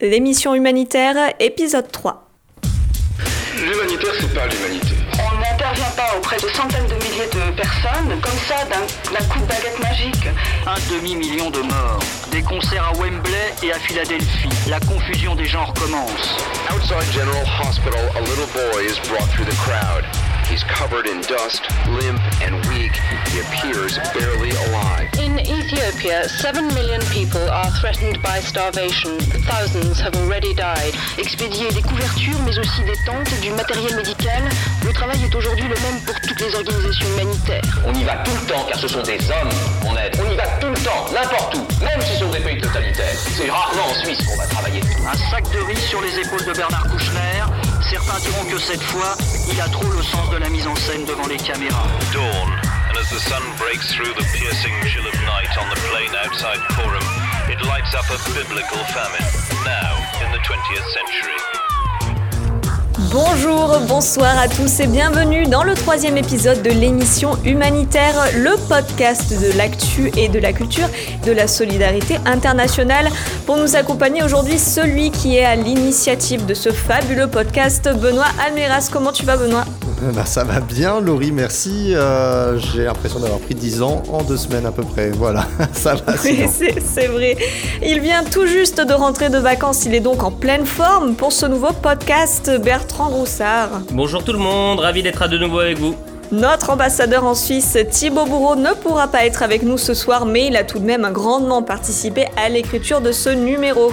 l'émission humanitaire, épisode 3. L'humanitaire, c'est pas l'humanité. On n'intervient pas auprès de centaines de milliers de personnes comme ça d'un coup de baguette magique. Un demi-million de morts, des concerts à Wembley et à Philadelphie. La confusion des genres commence. Outside General Hospital, a little boy is brought through the crowd. He's covered in dust, limp and weak. He appears barely alive. Ethiopia, 7 million people are threatened by starvation. Thousands have already died. Expédier des couvertures, mais aussi des tentes et du matériel médical. Le travail est aujourd'hui le même pour toutes les organisations humanitaires. On y va tout le temps car ce sont des hommes qu'on aide. On y va tout le temps, n'importe où, même si ce sont des pays totalitaires. C'est rarement en Suisse qu'on va travailler. Un sac de riz sur les épaules de Bernard Kouchner. Certains diront que cette fois, il a trop le sens de la mise en scène devant les caméras. Dawn, as the sun breaks through the piercing chill of night on the plain outside Purim, it lights up a biblical famine, now in the 20th century. Bonjour, bonsoir à tous et bienvenue dans le troisième épisode de l'émission Humanitaire, le podcast de l'actu et de la culture, de la solidarité internationale. Pour nous accompagner aujourd'hui, celui qui est à l'initiative de ce fabuleux podcast, Benoît Almeras. Comment tu vas Benoît? bah, ça va bien, Laurie, merci. Euh, J'ai l'impression d'avoir pris 10 ans en deux semaines à peu près. Voilà, ça va. Oui, c'est vrai. Il vient tout juste de rentrer de vacances. Il est donc en pleine forme pour ce nouveau podcast. Bertrand Roussard. Bonjour tout le monde, ravi d'être à de nouveau avec vous. Notre ambassadeur en Suisse, Thibaut Bourreau, ne pourra pas être avec nous ce soir, mais il a tout de même grandement participé à l'écriture de ce numéro.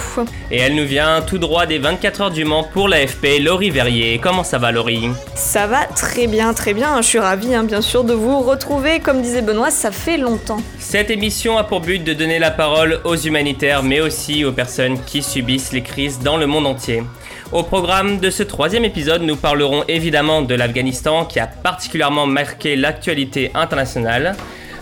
Et elle nous vient tout droit des 24 heures du Mans pour l'AFP, Laurie Verrier. Comment ça va, Laurie? Ça va très bien, très bien. Je suis ravie, hein, bien sûr, de vous retrouver. Comme disait Benoît, ça fait longtemps. Cette émission a pour but de donner la parole aux humanitaires, mais aussi aux personnes qui subissent les crises dans le monde entier. Au programme de ce troisième épisode, nous parlerons évidemment de l'Afghanistan qui a particulièrement marqué l'actualité internationale.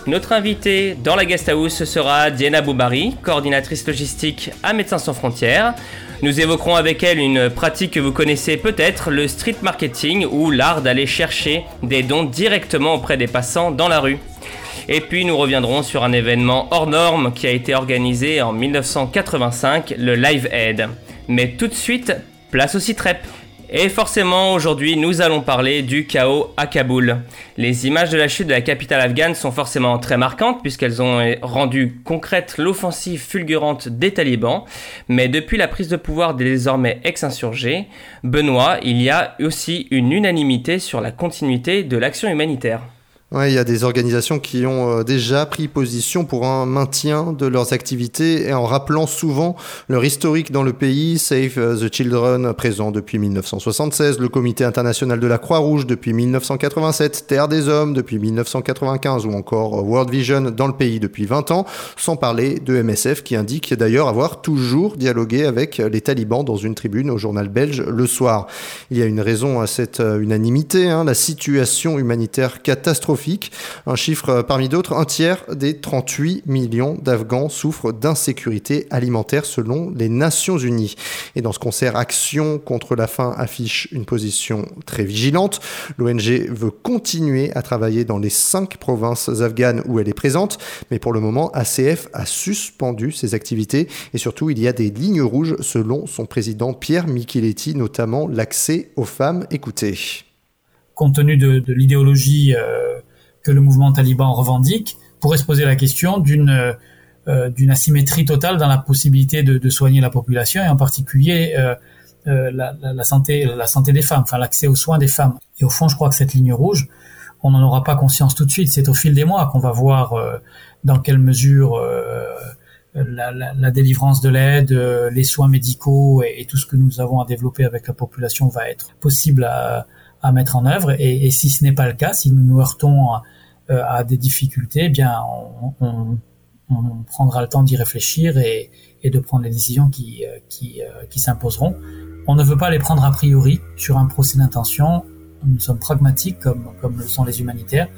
Notre invitée dans la guest house sera Diana Boubari, coordinatrice logistique à Médecins sans frontières. Nous évoquerons avec elle une pratique que vous connaissez peut-être, le street marketing ou l'art d'aller chercher des dons directement auprès des passants dans la rue. Et puis nous reviendrons sur un événement hors norme qui a été organisé en 1985, le Live Aid. Mais tout de suite, place au CITREP. Et forcément, aujourd'hui, nous allons parler du chaos à Kaboul. Les images de la chute de la capitale afghane sont forcément très marquantes puisqu'elles ont rendu concrète l'offensive fulgurante des talibans. Mais depuis la prise de pouvoir des désormais ex-insurgés, Benoît, il y a aussi une unanimité sur la continuité de l'action humanitaire. Il y a des organisations qui ont euh, déjà pris position pour un maintien de leurs activités et en rappelant souvent leur historique dans le pays. Save the Children, présent depuis 1976, le Comité international de la Croix-Rouge depuis 1987, Terre des Hommes depuis 1995 ou encore World Vision dans le pays depuis 20 ans, sans parler de MSF qui indique d'ailleurs avoir toujours dialogué avec les talibans dans une tribune au journal belge le soir. Il y a une raison à cette euh, unanimité, hein, la situation humanitaire catastrophique un chiffre euh, parmi d'autres, un tiers des 38 millions d'Afghans souffrent d'insécurité alimentaire selon les Nations Unies. Et dans ce concert Action contre la faim affiche une position très vigilante. L'ONG veut continuer à travailler dans les cinq provinces afghanes où elle est présente, mais pour le moment, ACF a suspendu ses activités et surtout il y a des lignes rouges selon son président Pierre Micheletti, notamment l'accès aux femmes. Écoutez. Compte tenu de, l'idéologie euh, que le mouvement taliban revendique, pourrait se poser la question d'une euh, d'une asymétrie totale dans la possibilité de, de, soigner la population et en particulier euh, euh, la, la, la, santé la santé des femmes, enfin l'accès aux soins des femmes. Et au fond, je crois que cette ligne rouge, on n'en aura pas conscience tout de suite. C'est au fil des mois qu'on va voir euh, dans quelle mesure euh, la, la, délivrance de l'aide, les soins médicaux et, tout ce que nous avons à développer avec la population va être possible à, à mettre en œuvre. Et, si ce n'est pas le cas, si nous nous heurtons euh, à des difficultés, eh bien on, prendra le temps d'y réfléchir et, de prendre les décisions qui, euh, qui, euh, qui s'imposeront. On ne veut pas les prendre a priori sur un procès d'intention. Nous sommes pragmatiques comme, comme le sont les humanitaires.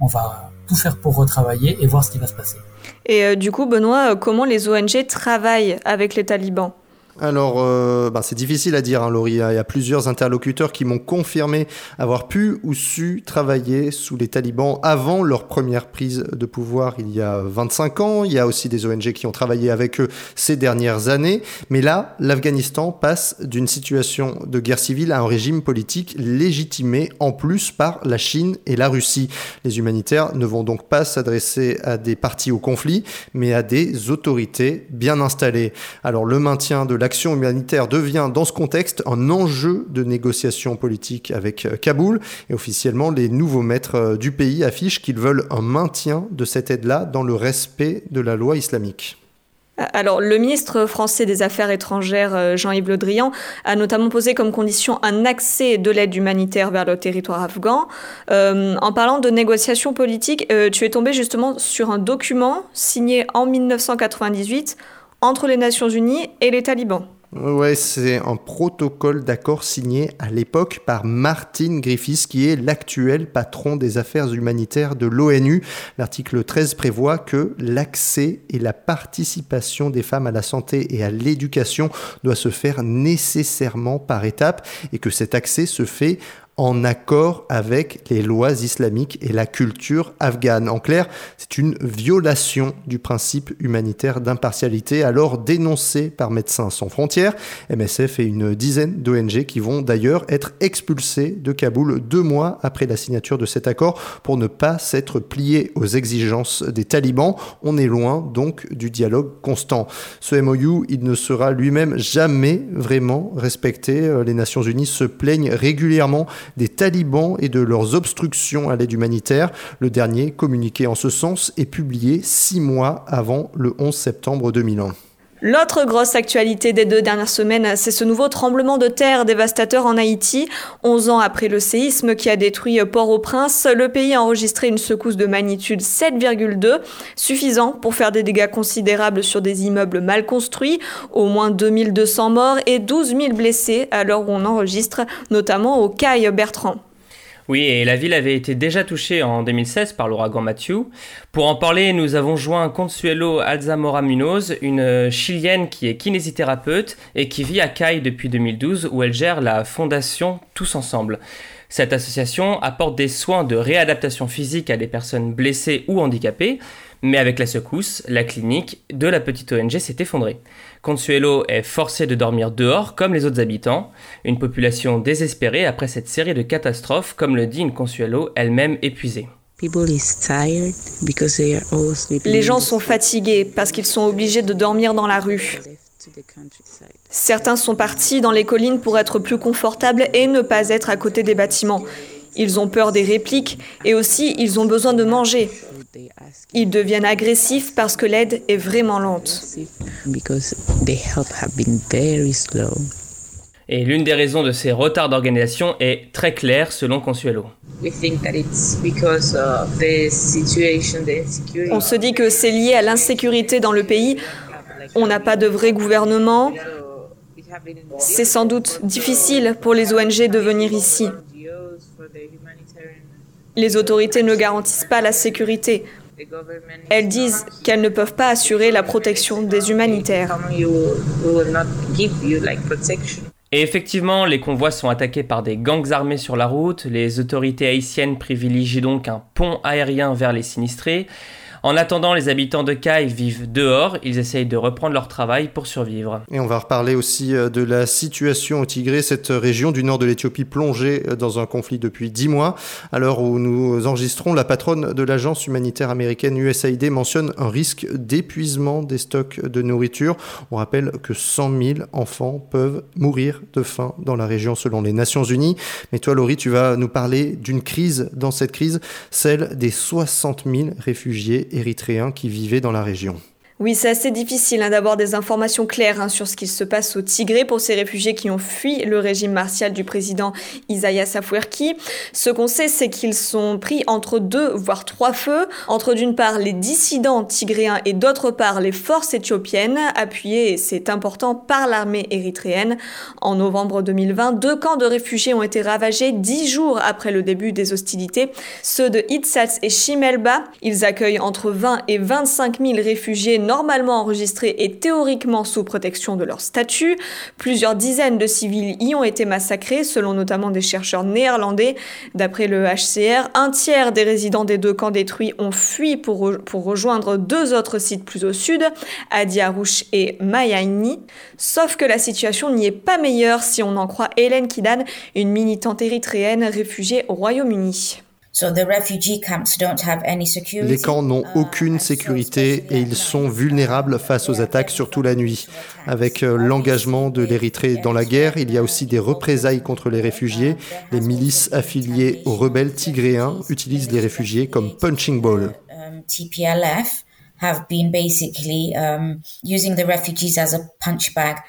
On va tout faire pour retravailler et voir ce qui va se passer. Et du coup, Benoît, comment les ONG travaillent avec les talibans? Alors, euh, bah, c'est difficile à dire, hein, Laurie. Il y a plusieurs interlocuteurs qui m'ont confirmé avoir pu ou su travailler sous les talibans avant leur première prise de pouvoir il y a 25 ans. Il y a aussi des ONG qui ont travaillé avec eux ces dernières années. Mais là, l'Afghanistan passe d'une situation de guerre civile à un régime politique légitimé en plus par la Chine et la Russie. Les humanitaires ne vont donc pas s'adresser à des partis au conflit, mais à des autorités bien installées. Alors, le maintien de la l'action humanitaire devient dans ce contexte un enjeu de négociation politique avec euh, Kaboul. Et officiellement, les nouveaux maîtres euh, du pays affichent qu'ils veulent un maintien de cette aide-là dans le respect de la loi islamique. Alors, le ministre français des Affaires étrangères, euh, Jean-Yves Le Drian, a notamment posé comme condition un accès de l'aide humanitaire vers le territoire afghan. en parlant de négociations politiques, tu es tombé justement sur un document signé en 1998 entre les Nations Unies et les talibans. Ouais, c'est un protocole d'accord signé à l'époque par Martin Griffiths, qui est l'actuel patron des affaires humanitaires de l'ONU. L'article 13 prévoit que l'accès et la participation des femmes à la santé et à l'éducation doit se faire nécessairement par étapes et que cet accès se fait en accord avec les lois islamiques et la culture afghane. En clair, c'est une violation du principe humanitaire d'impartialité, alors dénoncé par Médecins sans frontières, MSF et une dizaine d'ONG qui vont d'ailleurs être expulsés de Kaboul deux mois après la signature de cet accord pour ne pas s'être pliés aux exigences des talibans. On est loin donc du dialogue constant. Ce MOU, il ne sera lui-même jamais vraiment respecté. Les Nations Unies se plaignent régulièrement des talibans et de leurs obstructions à l'aide humanitaire. Le dernier, communiqué en ce sens, est publié six mois avant le 11 septembre 2001. L'autre grosse actualité des deux dernières semaines, c'est ce nouveau tremblement de terre dévastateur en Haïti. 11 ans après le séisme qui a détruit Port-au-Prince, le pays a enregistré une secousse de magnitude 7,2, suffisant pour faire des dégâts considérables sur des immeubles mal construits, au moins 2200 morts et 12 000 blessés à l'heure où on enregistre, notamment au Caille Bertrand. Oui, et la ville avait été déjà touchée en 2016 par l'ouragan Matthew. Pour en parler, nous avons joint Consuelo Alzamora Munoz, une chilienne qui est kinésithérapeute et qui vit à Caille depuis 2012 où elle gère la fondation Tous Ensemble. Cette association apporte des soins de réadaptation physique à des personnes blessées ou handicapées, mais avec la secousse, la clinique de la petite ONG s'est effondrée. Consuelo est forcé de dormir dehors comme les autres habitants, une population désespérée après cette série de catastrophes, comme le dit une Consuelo elle-même épuisée. Les gens sont fatigués parce qu'ils sont obligés de dormir dans la rue. Certains sont partis dans les collines pour être plus confortables et ne pas être à côté des bâtiments. Ils ont peur des répliques et aussi ils ont besoin de manger. Ils deviennent agressifs parce que l'aide est vraiment lente. Et l'une des raisons de ces retards d'organisation est très claire selon Consuelo. On se dit que c'est lié à l'insécurité dans le pays. On n'a pas de vrai gouvernement. C'est sans doute difficile pour les ONG de venir ici. Les autorités ne garantissent pas la sécurité. Elles disent qu'elles ne peuvent pas assurer la protection des humanitaires. Et effectivement, les convois sont attaqués par des gangs armés sur la route, les autorités haïtiennes privilégient donc un pont aérien vers les sinistrés, en attendant, les habitants de Kai vivent dehors, ils essayent de reprendre leur travail pour survivre. Et on va reparler aussi euh, de la situation au Tigré, cette région du nord de l'Éthiopie plongée euh, dans un conflit depuis dix mois. À l'heure où nous enregistrons, la patronne de l'agence humanitaire américaine USAID mentionne un risque d'épuisement des stocks de nourriture. On rappelle que 100 000 enfants peuvent mourir de faim dans la région selon les Nations Unies. Mais toi, Laurie, tu vas nous parler d'une crise dans cette crise, celle des 60 000 réfugiés érythréens qui vivaient dans la région. Oui, c'est assez difficile hein, d'avoir des informations claires hein, sur ce qu'il se passe au Tigré pour ces réfugiés qui ont fui le régime martial du président Isaias Afwerki. Ce qu'on sait, c'est qu'ils sont pris entre deux, voire trois feux, entre d'une part les dissidents tigréens et d'autre part les forces éthiopiennes, appuyées, c'est important, par l'armée érythréenne. En novembre 2020, deux camps de réfugiés ont été ravagés dix jours après le début des hostilités, ceux de Itsats et Shimelba. Ils accueillent entre 20 et 25 000 réfugiés normalement enregistrés et théoriquement sous protection de leur statut. Plusieurs dizaines de civils y ont été massacrés, selon notamment des chercheurs néerlandais. D'après le HCR, un tiers des résidents des deux camps détruits ont fui pour, rejoindre deux autres sites plus au sud, Adi Arouche et Mayaini. Sauf que la situation n'y est pas meilleure si on en croit Hélène Kidan, une militante érythréenne réfugiée au Royaume-Uni. Les camps n'ont uh, aucune sécurité et ils sont vulnérables face aux attaques, surtout la nuit. Avec euh, l'engagement de l'Érythrée dans la guerre, il y a aussi des représailles contre les réfugiés. Les milices affiliées aux rebelles tigréens utilisent les réfugiés comme punching ball. Um, have been basically um, using the refugees as a.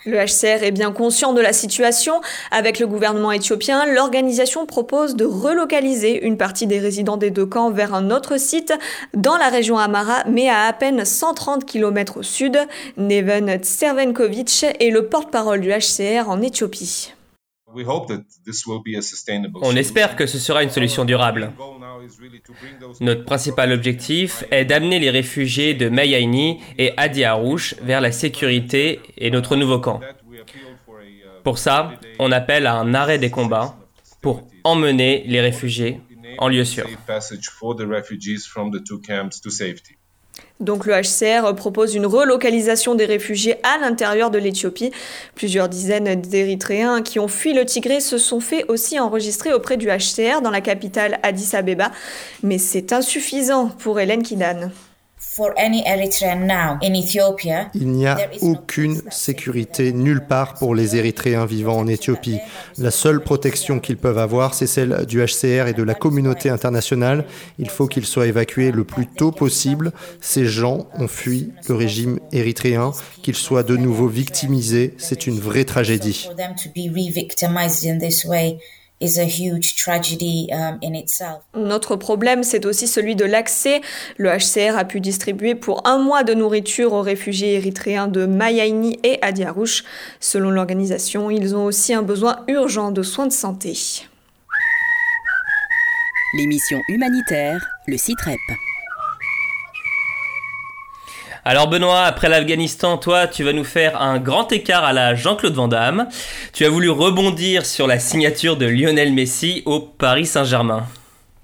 Le HCR est bien conscient de la situation. Avec le gouvernement éthiopien, l'organisation propose de relocaliser une partie des résidents des deux camps vers un autre site dans la région Amara, mais à à peine 130 km au sud. Neven Tservenkovic est le porte-parole du HCR en Éthiopie. On espère que ce sera une solution durable. Notre principal objectif est d'amener les réfugiés de Mayaini et Adi Arouche vers la sécurité et notre nouveau camp. Pour ça, on appelle à un arrêt des combats pour emmener les réfugiés en lieu sûr. Donc le HCR propose une relocalisation des réfugiés à l'intérieur de l'Éthiopie. Plusieurs dizaines d'Érythréens qui ont fui le Tigré se sont fait aussi enregistrer auprès du HCR dans la capitale Addis Abeba. Mais c'est insuffisant pour Hélène Kidan. Il n'y a aucune sécurité nulle part pour les Érythréens vivant en Éthiopie. La seule protection qu'ils peuvent avoir, c'est celle du HCR et de la communauté internationale. Il faut qu'ils soient évacués le plus tôt possible. Ces gens ont fui le régime érythréen. Qu'ils soient de nouveau victimisés, c'est une vraie tragédie. Notre problème, c'est aussi celui de l'accès. Le HCR a pu distribuer pour un mois de nourriture aux réfugiés érythréens de Mayaini et Adiarouche. Selon l'organisation, ils ont aussi un besoin urgent de soins de santé. L'émission humanitaire, le CITREP. Alors Benoît, après l'Afghanistan, toi, tu vas nous faire un grand écart à la Jean-Claude Van Damme. Tu as voulu rebondir sur la signature de Lionel Messi au Paris Saint-Germain.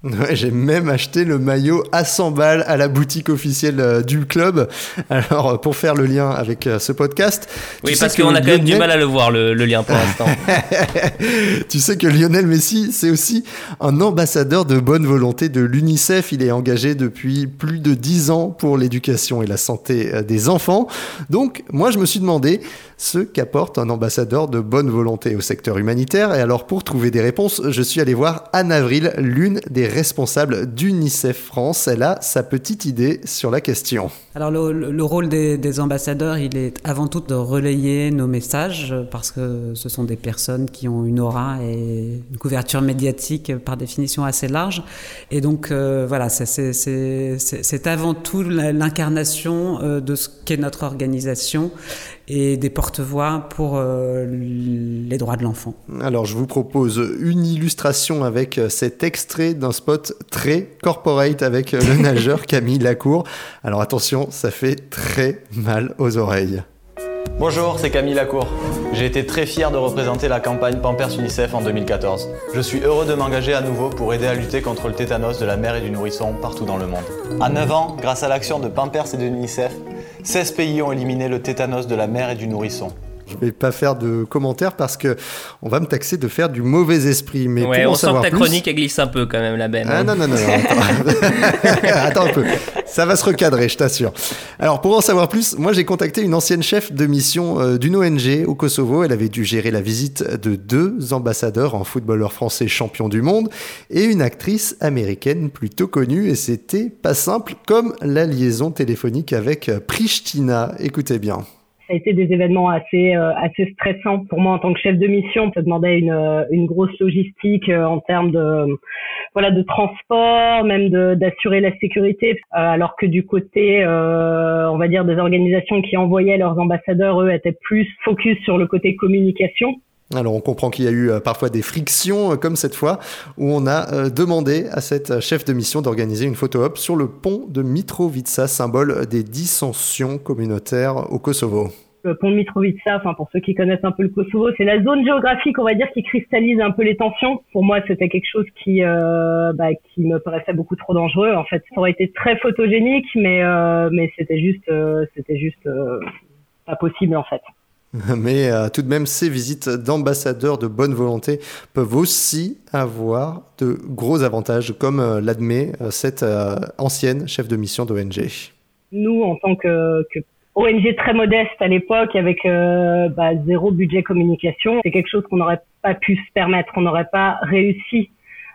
Ouais, j'ai même acheté le maillot à 100 balles à la boutique officielle euh, du club. Alors, euh, pour faire le lien avec euh, ce podcast. Oui, parce qu'on a quand même du mal à le voir, le, lien pour l'instant. tu sais que Lionel Messi, c'est aussi un ambassadeur de bonne volonté de l'UNICEF. Il est engagé depuis plus de 10 ans pour l'éducation et la santé des enfants. Donc, moi, je me suis demandé ce qu'apporte un ambassadeur de bonne volonté au secteur humanitaire. Et alors pour trouver des réponses, je suis allé voir Anne Avril, l'une des responsables d'UNICEF France. Elle a sa petite idée sur la question. Alors le, rôle des, ambassadeurs, il est avant tout de relayer nos messages parce que ce sont des personnes qui ont une aura et une couverture médiatique par définition assez large. Et donc euh, voilà, c'est avant tout l'incarnation euh, de ce qu'est notre organisation et des porte-voix pour euh, les droits de l'enfant. Alors je vous propose une illustration avec euh, cet extrait d'un spot très corporate avec euh, le nageur Camille Lacour. Alors attention, ça fait très mal aux oreilles. Bonjour, c'est Camille Lacour. J'ai été très fier de représenter la campagne Pampers UNICEF en 2014. Je suis heureux de m'engager à nouveau pour aider à lutter contre le tétanos de la mère et du nourrisson partout dans le monde. À 9 ans, grâce à l'action de Pampers et de l'UNICEF, 16 pays ont éliminé le tétanos de la mère et du nourrisson. Je vais pas faire de commentaires parce que on va me taxer de faire du mauvais esprit. Mais ouais, pour on sent que ta chronique glisse un peu quand même la benne. Ah non non non, attends. un peu. Ça va se recadrer, je t'assure. Alors pour en savoir plus, moi j'ai contacté une ancienne chef de mission euh, d'une ONG au Kosovo. Elle avait dû gérer la visite de deux ambassadeurs en footballeur français champion du monde et une actrice américaine plutôt connue. Et c'était pas simple comme la liaison téléphonique avec Pristina. Écoutez bien ça a été des événements assez euh, assez stressants pour moi en tant que chef de mission. Ça demandait une euh, une grosse logistique euh, en termes de voilà de transport, même d'assurer la sécurité. alors que du côté, on va dire des organisations qui envoyaient leurs ambassadeurs, eux étaient plus focus sur le côté communication. Alors on comprend qu'il y a eu euh, parfois des frictions euh, comme cette fois où on a euh, demandé à cette chef de mission d'organiser une photo op sur le pont de Mitrovica, symbole des dissensions communautaires au Kosovo. Le pont de Mitrovica, enfin pour ceux qui connaissent un peu le Kosovo, c'est la zone géographique, on va dire, qui cristallise un peu les tensions. Pour moi, c'était quelque chose qui, bah, qui me paraissait beaucoup trop dangereux. En fait, ça aurait été très photogénique, mais mais c'était juste, c'était juste pas possible en fait. Mais euh, tout de même, ces visites d'ambassadeurs de bonne volonté peuvent aussi avoir de gros avantages, comme euh, l'admet euh, cette ancienne chef de mission d'ONG. Nous, en tant que, ONG très modeste à l'époque, avec bah, zéro budget communication, c'est quelque chose qu'on n'aurait pas pu se permettre, on n'aurait pas réussi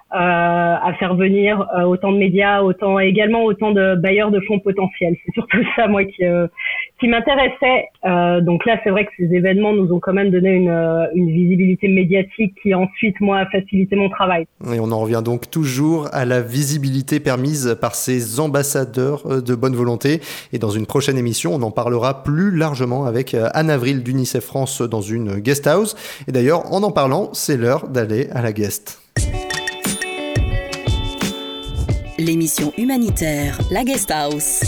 à faire venir autant de médias, autant également autant de bailleurs de fonds potentiels. C'est surtout ça moi qui qui m'intéressait. donc là, c'est vrai que ces événements nous ont quand même donné une, une visibilité médiatique qui ensuite moi a facilité mon travail. Et on en revient donc toujours à la visibilité permise par ces ambassadeurs de bonne volonté. Et dans une prochaine émission, on en parlera plus largement avec Anne Avril d'UNICEF France dans une guest house. Et d'ailleurs, en en parlant, c'est l'heure d'aller à la guest. l'émission humanitaire La Guest House.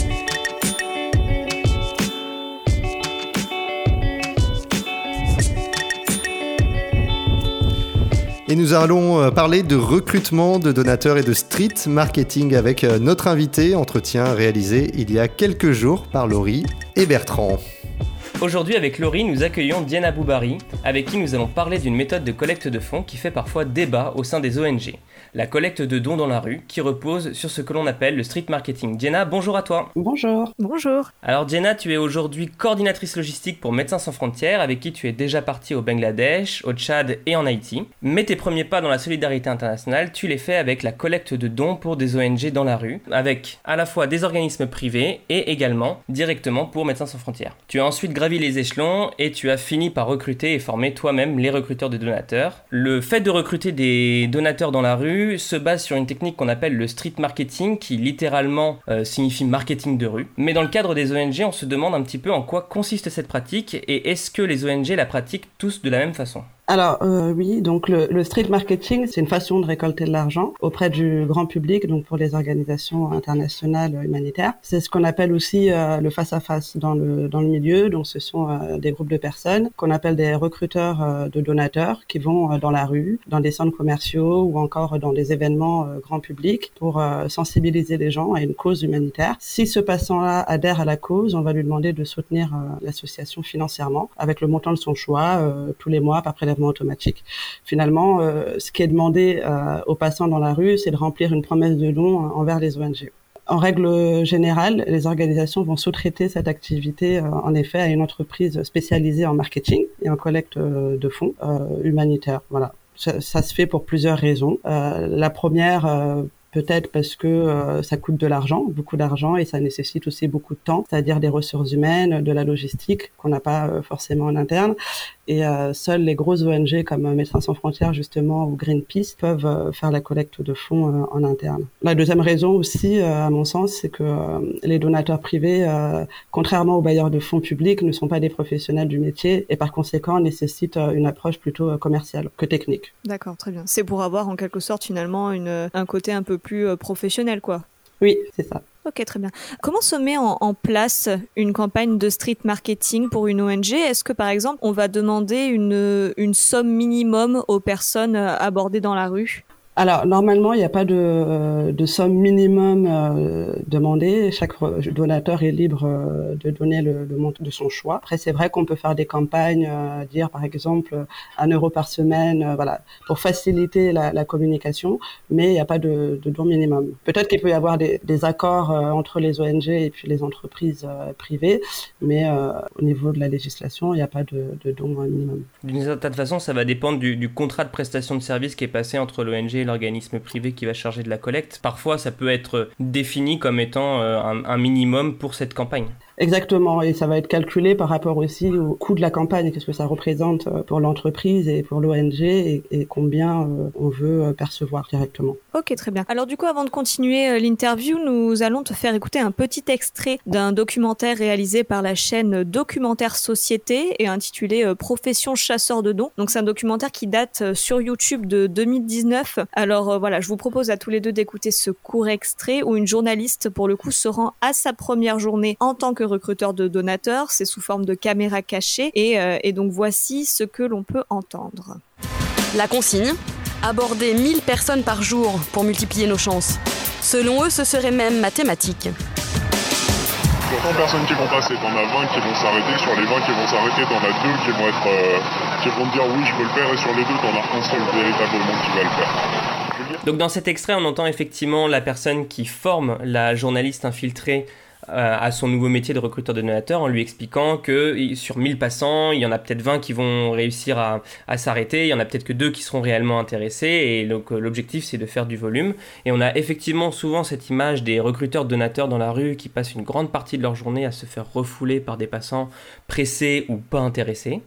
Et nous allons euh, parler de recrutement de donateurs et de street marketing avec euh, notre invité, entretien réalisé il y a quelques jours par Laurie et Bertrand. Aujourd'hui, avec Laurie, nous accueillons Diana Boubari, avec qui nous allons parler d'une méthode de collecte de fonds qui fait parfois débat au sein des ONG la collecte de dons dans la rue, qui repose sur ce que l'on appelle le street marketing. Jenna, bonjour à toi. Bonjour. Bonjour. Alors Jenna, tu es aujourd'hui coordinatrice logistique pour Médecins sans frontières, avec qui tu es déjà partie au Bangladesh, au Tchad et en Haïti. Mais tes premiers pas dans la solidarité internationale, tu les fais avec la collecte de dons pour des ONG dans la rue, avec à la fois des organismes privés et également directement pour Médecins sans frontières. Tu as ensuite gravi les échelons et tu as fini par recruter et former toi-même les recruteurs de donateurs. Le fait de recruter des donateurs dans la rue, se base sur une technique qu'on appelle le street marketing, qui littéralement euh, signifie marketing de rue. Mais dans le cadre des ONG, on se demande un petit peu en quoi consiste cette pratique et est-ce que les ONG la pratiquent tous de la même façon? Alors euh, oui, donc le, le, street marketing, c'est une façon de récolter de l'argent auprès du grand public, donc pour les organisations internationales humanitaires. C'est ce qu'on appelle aussi euh, le face à face dans le dans le milieu. Donc ce sont euh, des groupes de personnes qu'on appelle des recruteurs euh, de donateurs qui vont dans la rue, dans des centres commerciaux ou encore dans des événements grand public pour sensibiliser les gens à une cause humanitaire. Si ce passant-là adhère à la cause, on va lui demander de soutenir l'association financièrement avec le montant de son choix tous les mois par automatique. Finalement, euh, ce qui est demandé euh, aux passants dans la rue, c'est de remplir une promesse de don euh, envers les ONG. En règle générale, les organisations vont sous-traiter cette activité, en effet, à une entreprise spécialisée en marketing et en collecte de fonds humanitaires. Voilà. Ça, se fait pour plusieurs raisons. la première, peut-être parce que ça coûte de l'argent, beaucoup d'argent, et ça nécessite aussi beaucoup de temps, c'est-à-dire des ressources humaines, de la logistique qu'on n'a pas forcément en interne. Et euh, seules les grosses ONG comme Médecins sans frontières justement ou Greenpeace peuvent faire la collecte de fonds en interne. La deuxième raison aussi, à mon sens, c'est que les donateurs privés, contrairement aux bailleurs de fonds publics, ne sont pas des professionnels du métier et par conséquent nécessitent une approche plutôt commerciale que technique. D'accord, très bien. C'est pour avoir en quelque sorte finalement une, un côté un peu plus euh, professionnel, quoi. Oui, c'est ça. Ok, très bien. Comment se met en, place une campagne de street marketing pour une ONG Est-ce que par exemple, on va demander une, somme minimum aux personnes euh, abordées dans la rue? Alors normalement, il n'y a pas de, euh, de somme minimum euh, demandée. Chaque donateur est libre euh, de donner le, le, montant de son choix. Après, c'est vrai qu'on peut faire des campagnes, euh, dire par exemple un euro par semaine, voilà, pour faciliter la, la communication, mais il n'y a pas de, de don minimum. Peut-être qu'il peut y avoir des, des accords entre les ONG et puis les entreprises privées, mais au niveau de la législation, il n'y a pas de, de don minimum. D'une certaine façon, ça va dépendre du, du contrat de prestation de service qui est passé entre l'ONG l'organisme privé qui va charger de la collecte. Parfois, ça peut être défini comme étant euh, un, minimum pour cette campagne. Exactement, et ça va être calculé par rapport aussi au coût de la campagne, qu'est-ce que ça représente euh, pour l'entreprise et pour l'ONG et, combien euh, on veut euh, percevoir directement. Ok, très bien. Alors du coup, avant de continuer l'interview, nous allons te faire écouter un petit extrait d'un documentaire réalisé par la chaîne Documentaire Société et intitulé Profession chasseur de dons. Donc c'est un documentaire qui date sur YouTube de 2019. Alors voilà, je vous propose à tous les deux d'écouter ce court extrait où une journaliste, pour le coup, se rend à sa première journée en tant que recruteur de donateurs, c'est sous forme de caméra cachée et, euh, et donc voici ce que l'on peut entendre. La consigne aborder 1000 personnes par jour pour multiplier nos chances. Selon eux, ce serait même mathématique. Sur 100 personnes qui vont passer, t'en as 20 qui vont s'arrêter. Sur les 20 qui vont s'arrêter, t'en as deux qui vont être, euh, qui vont dire oui, je peux le faire. Et sur les deux, t'en as un seul véritablement qui va le faire. Donc dans cet extrait, on entend effectivement la personne qui forme la journaliste infiltrée à son nouveau métier de recruteur de donateurs en lui expliquant que sur 1000 passants, il y en a peut-être 20 qui vont réussir à, s'arrêter, il y en a peut-être que deux qui seront réellement intéressés et donc euh, l'objectif c'est de faire du volume. Et on a effectivement souvent cette image des recruteurs de donateurs dans la rue qui passent une grande partie de leur journée à se faire refouler par des passants pressés ou pas intéressés.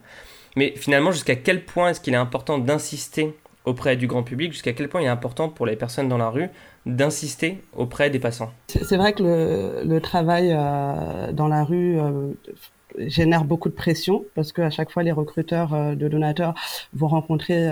Mais finalement, jusqu'à quel point est-ce qu'il est important d'insister auprès du grand public, jusqu'à quel point il est important pour les personnes dans la rue d'insister auprès des passants. C'est vrai que le, travail euh, dans la rue euh, génère beaucoup de pression parce qu'à chaque fois les recruteurs euh, de donateurs vont rencontrer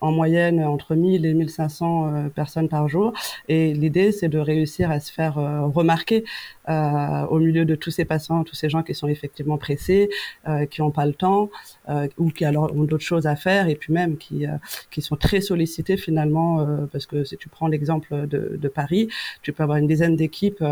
en moyenne entre 1000 et 1500 personnes par jour. Et l'idée, c'est de réussir à se faire remarquer euh, au milieu de tous ces passants, tous ces gens qui sont effectivement pressés, euh, qui n'ont pas le temps euh, ou qui alors ont d'autres choses à faire et puis même qui qui sont très sollicités finalement parce que si tu prends l'exemple de, de, Paris, tu peux avoir une dizaine d'équipes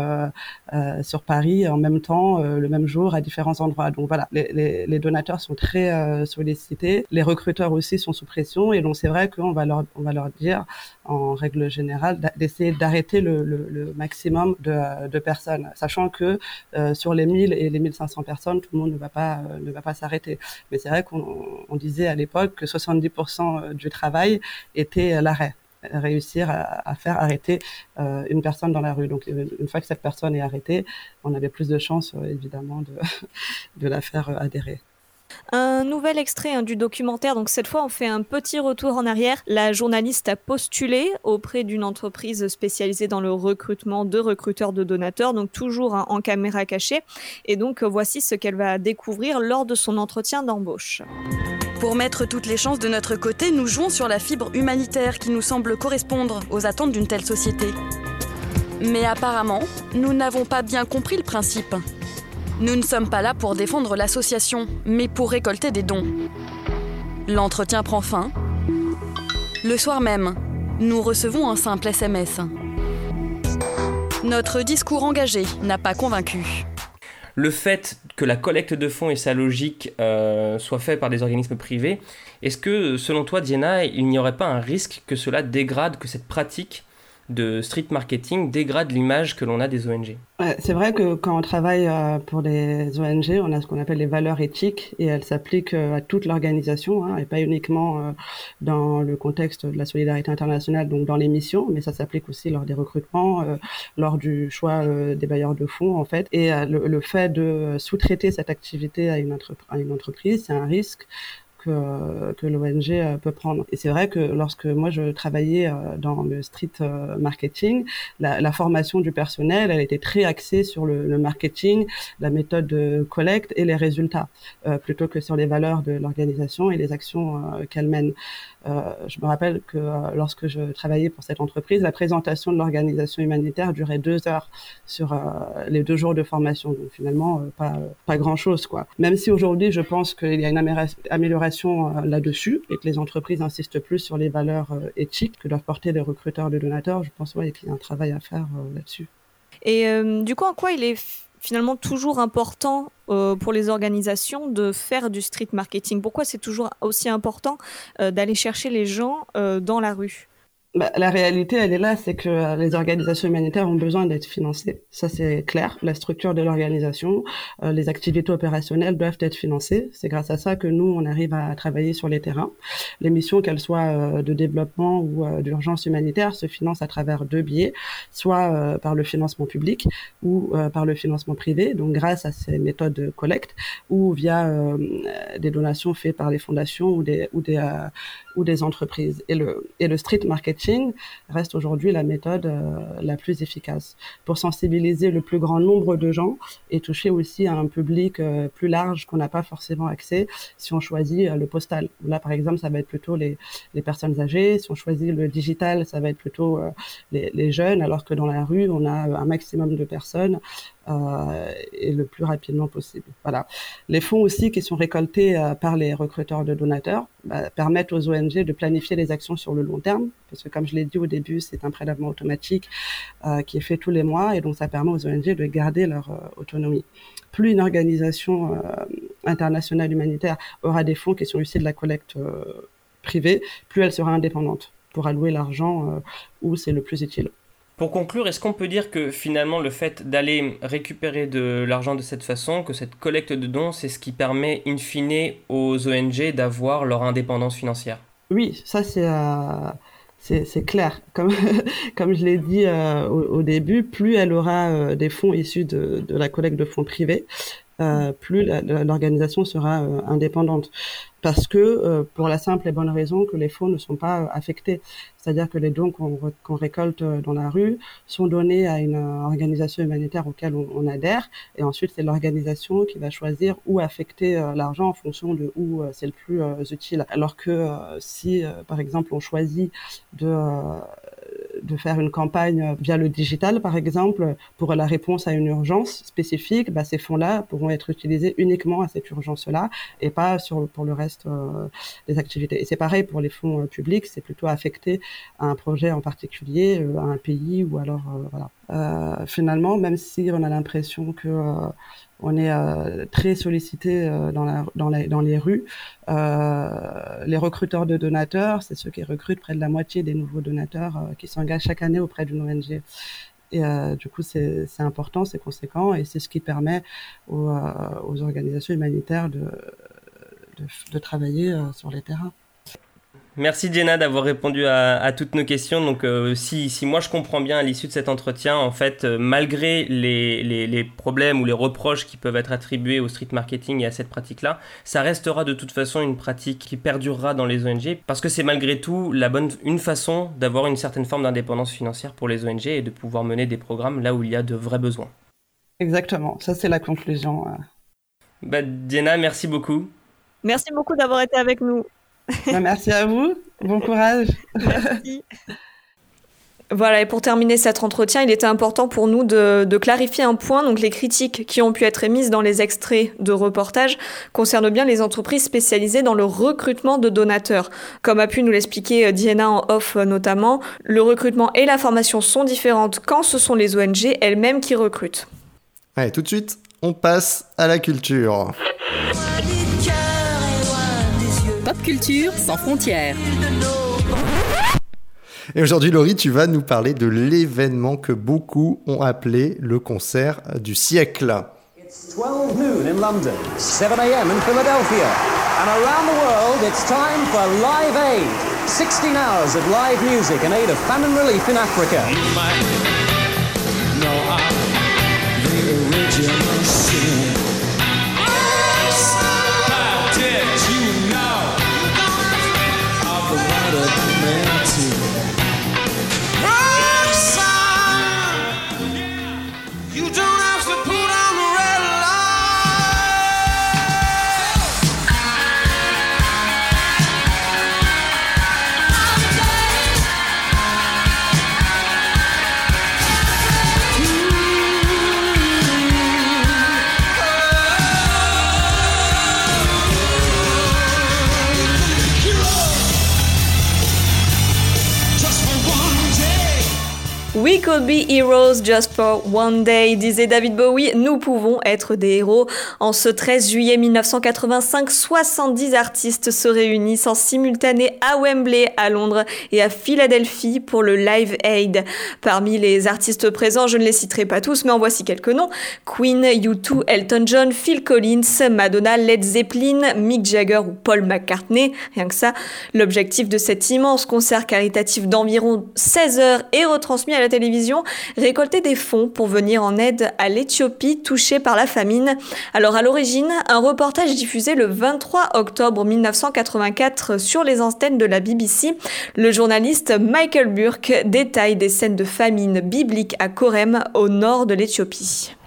sur Paris en même temps le même jour à différents endroits. Donc voilà, les, les, les donateurs sont très sollicités, les recruteurs aussi sont sous pression c'est vrai qu'on va leur dire en règle générale d'essayer d'arrêter le, maximum de, personnes sachant que euh, sur les 1000 et les 1500 personnes, tout le monde ne va pas euh, ne va pas s'arrêter. Mais c'est vrai qu'on disait à l'époque que 70% du travail était l'arrêt réussir à, faire arrêter euh, une personne dans la rue. Donc une fois que cette personne est arrêtée, on avait plus de chances évidemment de, de la faire adhérer. Un nouvel extrait hein, du documentaire, donc cette fois on fait un petit retour en arrière. La journaliste a postulé auprès d'une entreprise spécialisée dans le recrutement de recruteurs de donateurs, donc toujours hein, en caméra cachée. Et donc voici ce qu'elle va découvrir lors de son entretien d'embauche. Pour mettre toutes les chances de notre côté, nous jouons sur la fibre humanitaire qui nous semble correspondre aux attentes d'une telle société. Mais apparemment, nous n'avons pas bien compris le principe. Nous ne sommes pas là pour défendre l'association, mais pour récolter des dons. L'entretien prend fin. Le soir même, nous recevons un simple SMS. Notre discours engagé n'a pas convaincu. Le fait que la collecte de fonds et sa logique euh, soit fait par des organismes privés, est-ce que, selon toi, Diana, il n'y aurait pas un risque que cela dégrade, que cette pratique de street marketing dégrade l'image que l'on a des ONG. c'est vrai que quand on travaille euh, pour les ONG, on a ce qu'on appelle les valeurs éthiques et elles s'appliquent euh, à toute l'organisation hein, et pas uniquement euh, dans le contexte de la solidarité internationale, donc dans les missions, mais ça s'applique aussi lors des recrutements, lors du choix des bailleurs de fonds en fait. Et le, fait de sous-traiter cette activité à une entreprise, c'est un risque que, que l'ONG euh, peut prendre. Et c'est vrai que lorsque moi je travaillais euh, dans le street euh, marketing, la, la, formation du personnel, elle était très axée sur le, le marketing, la méthode de collecte et les résultats, plutôt que sur les valeurs de l'organisation et les actions qu'elle mène. Euh, je me rappelle que euh, lorsque je travaillais pour cette entreprise, la présentation de l'organisation humanitaire durait deux heures sur euh, les deux jours de formation. Donc finalement, pas, pas grand-chose. quoi. Même si aujourd'hui, je pense qu'il y a une amélioration là-dessus et que les entreprises insistent plus sur les valeurs éthiques que doivent porter les recruteurs de donateurs, je pense ouais, qu'il y a un travail à faire là-dessus. Et du coup, en quoi il est finalement toujours important euh, pour les organisations de faire du street marketing? Pourquoi c'est toujours aussi important euh, d'aller chercher les gens euh, dans la rue? Bah, la réalité, elle est là, c'est que euh, les organisations humanitaires ont besoin d'être financées. Ça, c'est clair. La structure de l'organisation, euh, les activités opérationnelles doivent être financées. C'est grâce à ça que nous, on arrive à travailler sur les terrains. Les missions, qu'elles soient euh, de développement ou d'urgence humanitaire, se financent à travers deux biais, soit par le financement public ou par le financement privé, donc grâce à ces méthodes de collecte, ou via des donations faites par les fondations ou des, ou des, ou des entreprises. Et le, et le street marketing reste aujourd'hui la méthode euh, la plus efficace pour sensibiliser le plus grand nombre de gens et toucher aussi un public euh, plus large qu'on n'a pas forcément accès si on choisit euh, le postal. Là, par exemple, ça va être plutôt les, les personnes âgées. Si on choisit le digital, ça va être plutôt les, les jeunes, alors que dans la rue, on a un maximum de personnes et le plus rapidement possible. Voilà. Les fonds aussi qui sont récoltés euh, par les recruteurs de donateurs bah, permettent aux ONG de planifier les actions sur le long terme, parce que comme je l'ai dit au début, c'est un prélèvement automatique euh, qui est fait tous les mois, et donc ça permet aux ONG de garder leur autonomie. Plus une organisation internationale humanitaire aura des fonds qui sont issus de la collecte privée, plus elle sera indépendante pour allouer l'argent où c'est le plus utile. Pour conclure, est-ce qu'on peut dire que finalement le fait d'aller récupérer de l'argent de cette façon, que cette collecte de dons, c'est ce qui permet in fine aux ONG d'avoir leur indépendance financière? Oui, ça c'est... Euh, clair. Comme, je l'ai dit euh, au, début, plus elle aura euh, des fonds issus de, la collecte de fonds privés, plus l'organisation sera indépendante. Parce que, euh, pour la simple et bonne raison que les fonds ne sont pas affectés. C'est-à-dire que les dons qu'on récolte dans la rue sont donnés à une organisation humanitaire auquel on, adhère, et ensuite c'est l'organisation qui va choisir où affecter l'argent en fonction de où c'est le plus utile. Alors que si, par exemple, on choisit de de faire une campagne via le digital, par exemple, pour la réponse à une urgence spécifique, bah, ces fonds-là pourront être utilisés uniquement à cette urgence-là et pas sur, pour le reste euh, des activités. Et c'est pareil pour les fonds euh, publics, c'est plutôt affecté à un projet en particulier, euh, à un pays ou alors voilà. finalement, même si on a l'impression que on est euh, très sollicité euh, dans, les rues. Euh, les recruteurs de donateurs, c'est ceux qui recrutent près de la moitié des nouveaux donateurs qui s'engagent chaque année auprès d'une ONG. Et du coup, c'est important, c'est conséquent, et c'est ce qui permet aux, organisations humanitaires de, de, de travailler sur les terrains. Merci Jenna d'avoir répondu à, toutes nos questions. Donc euh, si, si, moi je comprends bien à l'issue de cet entretien, en fait, euh, malgré les, les, problèmes ou les reproches qui peuvent être attribués au street marketing et à cette pratique-là, ça restera de toute façon une pratique qui perdurera dans les ONG parce que c'est malgré tout la bonne, une façon d'avoir une certaine forme d'indépendance financière pour les ONG et de pouvoir mener des programmes là où il y a de vrais besoins. Exactement, ça c'est la conclusion. Bah, Diana, merci beaucoup. Merci beaucoup d'avoir été avec nous. Bah, merci à vous. Bon courage. Merci. Voilà, et pour terminer cet entretien, il était important pour nous de, clarifier un point. Donc, les critiques qui ont pu être émises dans les extraits de reportage concernent bien les entreprises spécialisées dans le recrutement de donateurs. Comme a pu nous l'expliquer euh, Diana en off euh, notamment, le recrutement et la formation sont différentes quand ce sont les ONG elles-mêmes qui recrutent. Allez, tout de suite, on passe à la culture. Culture sans frontières. Et aujourd'hui, Laurie, tu vas nous parler de l'événement que beaucoup ont appelé le concert du siècle. It's 12 noon in London, 7 a.m. in Philadelphia. And around the world, it's time for Live Aid. 16 hours of live music in aid of famine relief in Africa. change. We could be heroes just for one day, disait David Bowie. Nous pouvons être des héros. En ce 13 juillet 1985, 70 artistes se réunissent en simultané à Wembley, à Londres et à Philadelphie pour le Live Aid. Parmi les artistes présents, je ne les citerai pas tous, mais en voici quelques noms. Queen, U2, Elton John, Phil Collins, Madonna, Led Zeppelin, Mick Jagger ou Paul McCartney. Rien que ça. L'objectif de cet immense concert caritatif d'environ 16 heures est retransmis la télévision, récolter des fonds pour venir en aide à l'Éthiopie touchée par la famine. Alors à l'origine, un reportage diffusé le 23 octobre 1984 sur les antennes de la BBC, le journaliste Michael Burke détaille des scènes de famine biblique à Korem, au nord de l'Éthiopie.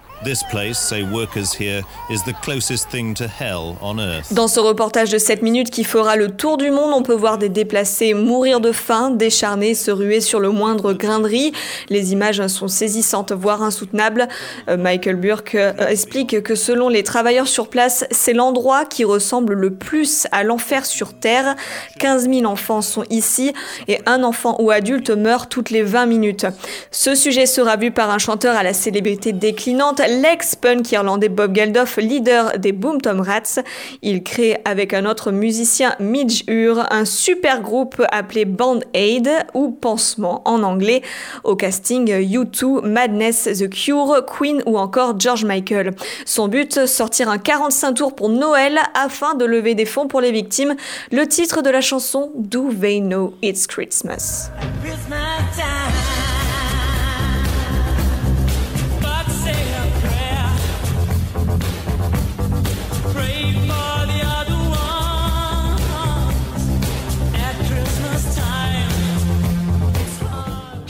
Dans ce reportage de 7 minutes qui fera le tour du monde, on peut voir des déplacés mourir de faim, décharnés, se ruer sur le moindre grain de riz. Les images sont saisissantes, voire insoutenables. Euh, Michael Burke euh, explique que selon les travailleurs sur place, c'est l'endroit qui ressemble le plus à l'enfer sur Terre. 15 000 enfants sont ici et un enfant ou adulte meurt toutes les 20 minutes. Ce sujet sera vu par un chanteur à la célébrité déclinante, l'ex-punk irlandais Bob Geldof, leader des Boom Tom Rats. Il crée avec un autre musicien, Midge Ure, un super groupe appelé Band Aid ou Pansement en anglais. Au casting, U2, Madness, The Cure, Queen ou encore George Michael. Son but, sortir un 45 tours pour Noël afin de lever des fonds pour les victimes. Le titre de la chanson, Do They Know It's Christmas?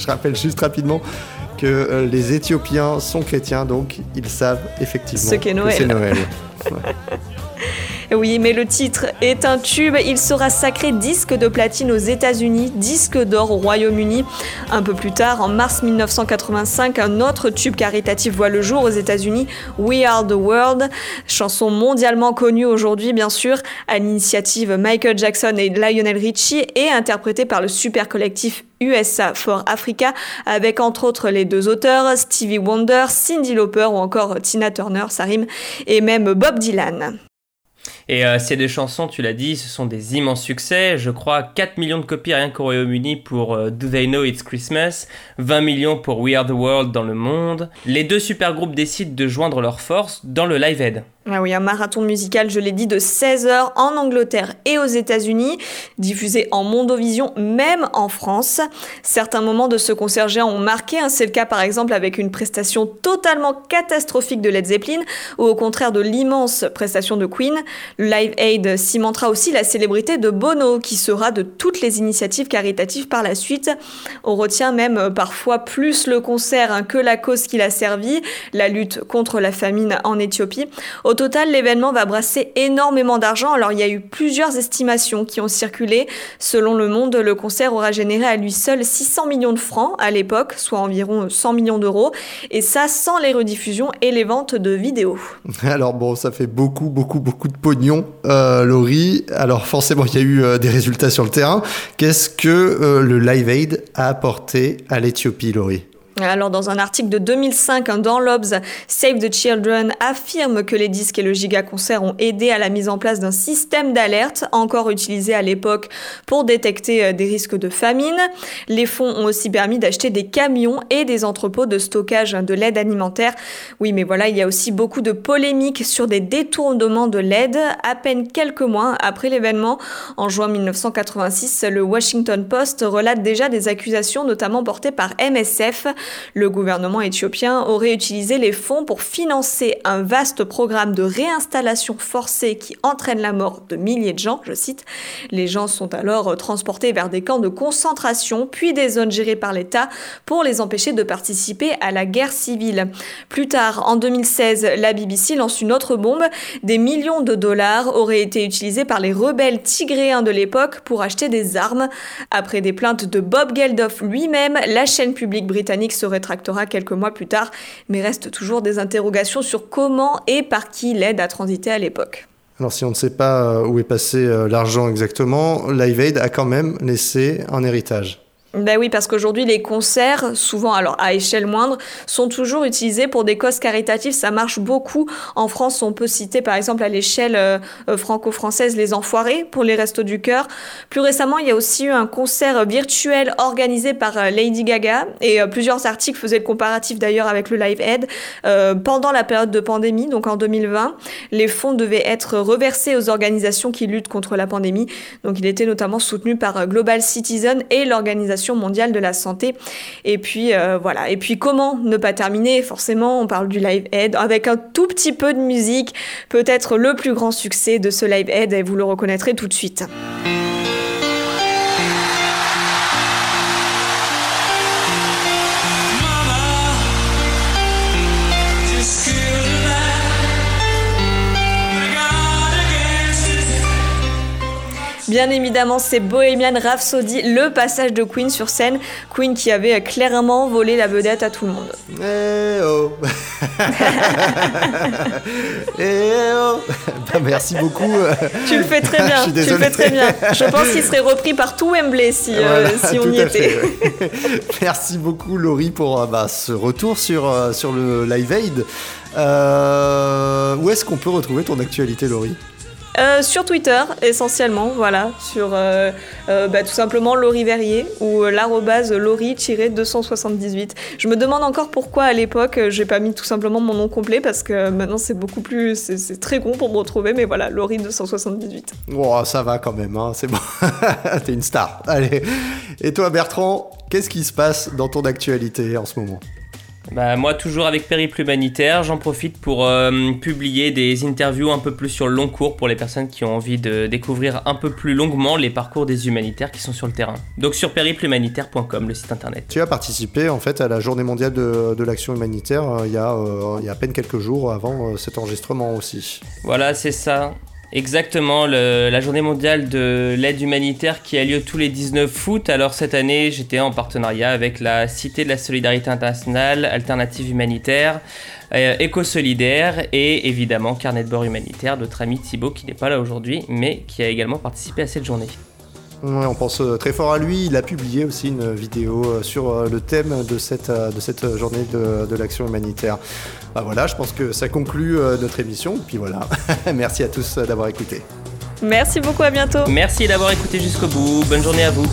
Je rappelle juste rapidement que euh, les Éthiopiens sont chrétiens, donc ils savent effectivement Ce qu'est que Noël. c'est Noël. Ouais. Oui, mais le titre est un tube. Il sera sacré disque de platine aux États-Unis, disque d'or au Royaume-Uni. Un peu plus tard, en mars 1985, un autre tube caritatif voit le jour aux États-Unis, We Are the World, chanson mondialement connue aujourd'hui, bien sûr, à l'initiative Michael Jackson et Lionel Richie, et interprétée par le super collectif USA for Africa, avec entre autres les deux auteurs, Stevie Wonder, Cyndi Lauper ou encore Tina Turner, ça rime, et même Bob Dylan. Et euh, ces deux chansons, tu l'as dit, ce sont des immenses succès. Je crois 4 millions de copies rien qu'au Royaume-Uni pour euh, Do They Know It's Christmas, 20 millions pour We Are the World dans le monde. Les deux super groupes décident de joindre leurs forces dans le Live Aid. Ah oui, un marathon musical, je l'ai dit, de 16 heures en Angleterre et aux États-Unis, diffusé en Mondovision, même en France. Certains moments de ce concert géant ont marqué, hein. c'est le cas par exemple avec une prestation totalement catastrophique de Led Zeppelin, ou au contraire de l'immense prestation de Queen. Le Live Aid cimentera aussi la célébrité de Bono, qui sera de toutes les initiatives caritatives par la suite. On retient même euh, parfois plus le concert hein, que la cause qu'il a servi, la lutte contre la famine en Éthiopie. Total, l'événement va brasser énormément d'argent. Alors, il y a eu plusieurs estimations qui ont circulé. Selon Le Monde, le concert aura généré à lui seul 600 millions de francs à l'époque, soit environ 100 millions d'euros. Et ça sans les rediffusions et les ventes de vidéos. Alors bon, ça fait beaucoup, beaucoup, beaucoup de pognon, euh, Laurie. Alors forcément, il y a eu euh, des résultats sur le terrain. Qu'est-ce que euh, le Live Aid a apporté à l'Éthiopie, Laurie? Alors, dans un article de 2005 hein, dans l'Obs, Save the Children affirme que les disques et le giga-concert ont aidé à la mise en place d'un système d'alerte, encore utilisé à l'époque pour détecter euh, des risques de famine. Les fonds ont aussi permis d'acheter des camions et des entrepôts de stockage de l'aide alimentaire. Oui, mais voilà, il y a aussi beaucoup de polémiques sur des détournements de l'aide. À peine quelques mois après l'événement, en juin 1986, le Washington Post relate déjà des accusations, notamment portées par MSF. Le gouvernement éthiopien aurait utilisé les fonds pour financer un vaste programme de réinstallation forcée qui entraîne la mort de milliers de gens, je cite. Les gens sont alors transportés vers des camps de concentration, puis des zones gérées par l'État pour les empêcher de participer à la guerre civile. Plus tard, en 2016, la BBC lance une autre bombe. Des millions de dollars auraient été utilisés par les rebelles tigréens de l'époque pour acheter des armes. Après des plaintes de Bob Geldof lui-même, la chaîne publique britannique se rétractera quelques mois plus tard, mais reste toujours des interrogations sur comment et par qui l'aide a transité à l'époque. Alors si on ne sait pas euh, où est passé euh, l'argent exactement, Live Aid a quand même laissé un héritage. Ben oui, parce qu'aujourd'hui, les concerts, souvent alors à échelle moindre, sont toujours utilisés pour des causes caritatives. Ça marche beaucoup. En France, on peut citer par exemple à l'échelle euh, euh, franco-française les Enfoirés pour les Restos du Cœur. Plus récemment, il y a aussi eu un concert virtuel organisé par euh, Lady Gaga et plusieurs articles faisaient le comparatif d'ailleurs avec le Live Aid. pendant la période de pandémie, donc en 2020, les fonds devaient être reversés aux organisations qui luttent contre la pandémie. Donc il était notamment soutenu par Global Citizen et l'organisation mondiale de la santé. Et puis euh, voilà. Et puis comment ne pas terminer? Forcément, on parle du Live Aid avec un tout petit peu de musique, peut-être le plus grand succès de ce Live Aid et vous le reconnaîtrez tout de suite. Bien évidemment, c'est Bohemian Rhapsody, le passage de Queen sur scène. Queen qui avait clairement volé la vedette à tout le monde. Eh oh Eh oh bah, Merci beaucoup. Tu le fais très bien. tu le fais très bien. Je pense qu'il serait repris par tout Wembley si, euh, si on y était. Merci beaucoup Laurie pour euh, bah, ce retour sur, euh, sur le Live Aid. où est-ce qu'on peut retrouver ton actualité Laurie? Euh, sur Twitter, essentiellement, voilà, sur euh, euh, bah, tout simplement Laurie Verrier ou l'arrobase Laurie-278. Je me demande encore pourquoi à l'époque j'ai pas mis tout simplement mon nom complet parce que maintenant c'est beaucoup plus, c'est très con pour me retrouver, mais voilà, Laurie278. Oh, ça va quand même, hein, c'est bon, t'es une star. Allez, et toi Bertrand, qu'est-ce qui se passe dans ton actualité en ce moment? Bah, moi, toujours avec Périple Humanitaire, j'en profite pour euh, publier des interviews un peu plus sur le long cours pour les personnes qui ont envie de découvrir un peu plus longuement les parcours des humanitaires qui sont sur le terrain. Donc sur périplehumanitaire.com, le site internet. Tu as participé en fait à la journée mondiale de, l'action humanitaire euh, il, y a, euh, il y a à peine quelques jours avant cet enregistrement aussi. Voilà, c'est ça. Exactement, la journée mondiale de l'aide humanitaire qui a lieu tous les 19 août. Alors cette année, j'étais en partenariat avec la Cité de la Solidarité Internationale, Alternative Humanitaire, euh, Éco-Solidaire et évidemment Carnet de bord humanitaire, notre ami Thibaut qui n'est pas là aujourd'hui, mais qui a également participé à cette journée on pense euh, très fort à lui. Il a publié aussi une vidéo euh, sur euh, le thème de cette, de cette journée de, l'action humanitaire. Bah voilà, je pense que ça conclut notre émission. Puis voilà, merci à tous d'avoir écouté. Merci beaucoup, à bientôt. Merci d'avoir écouté jusqu'au bout. Bonne journée à vous.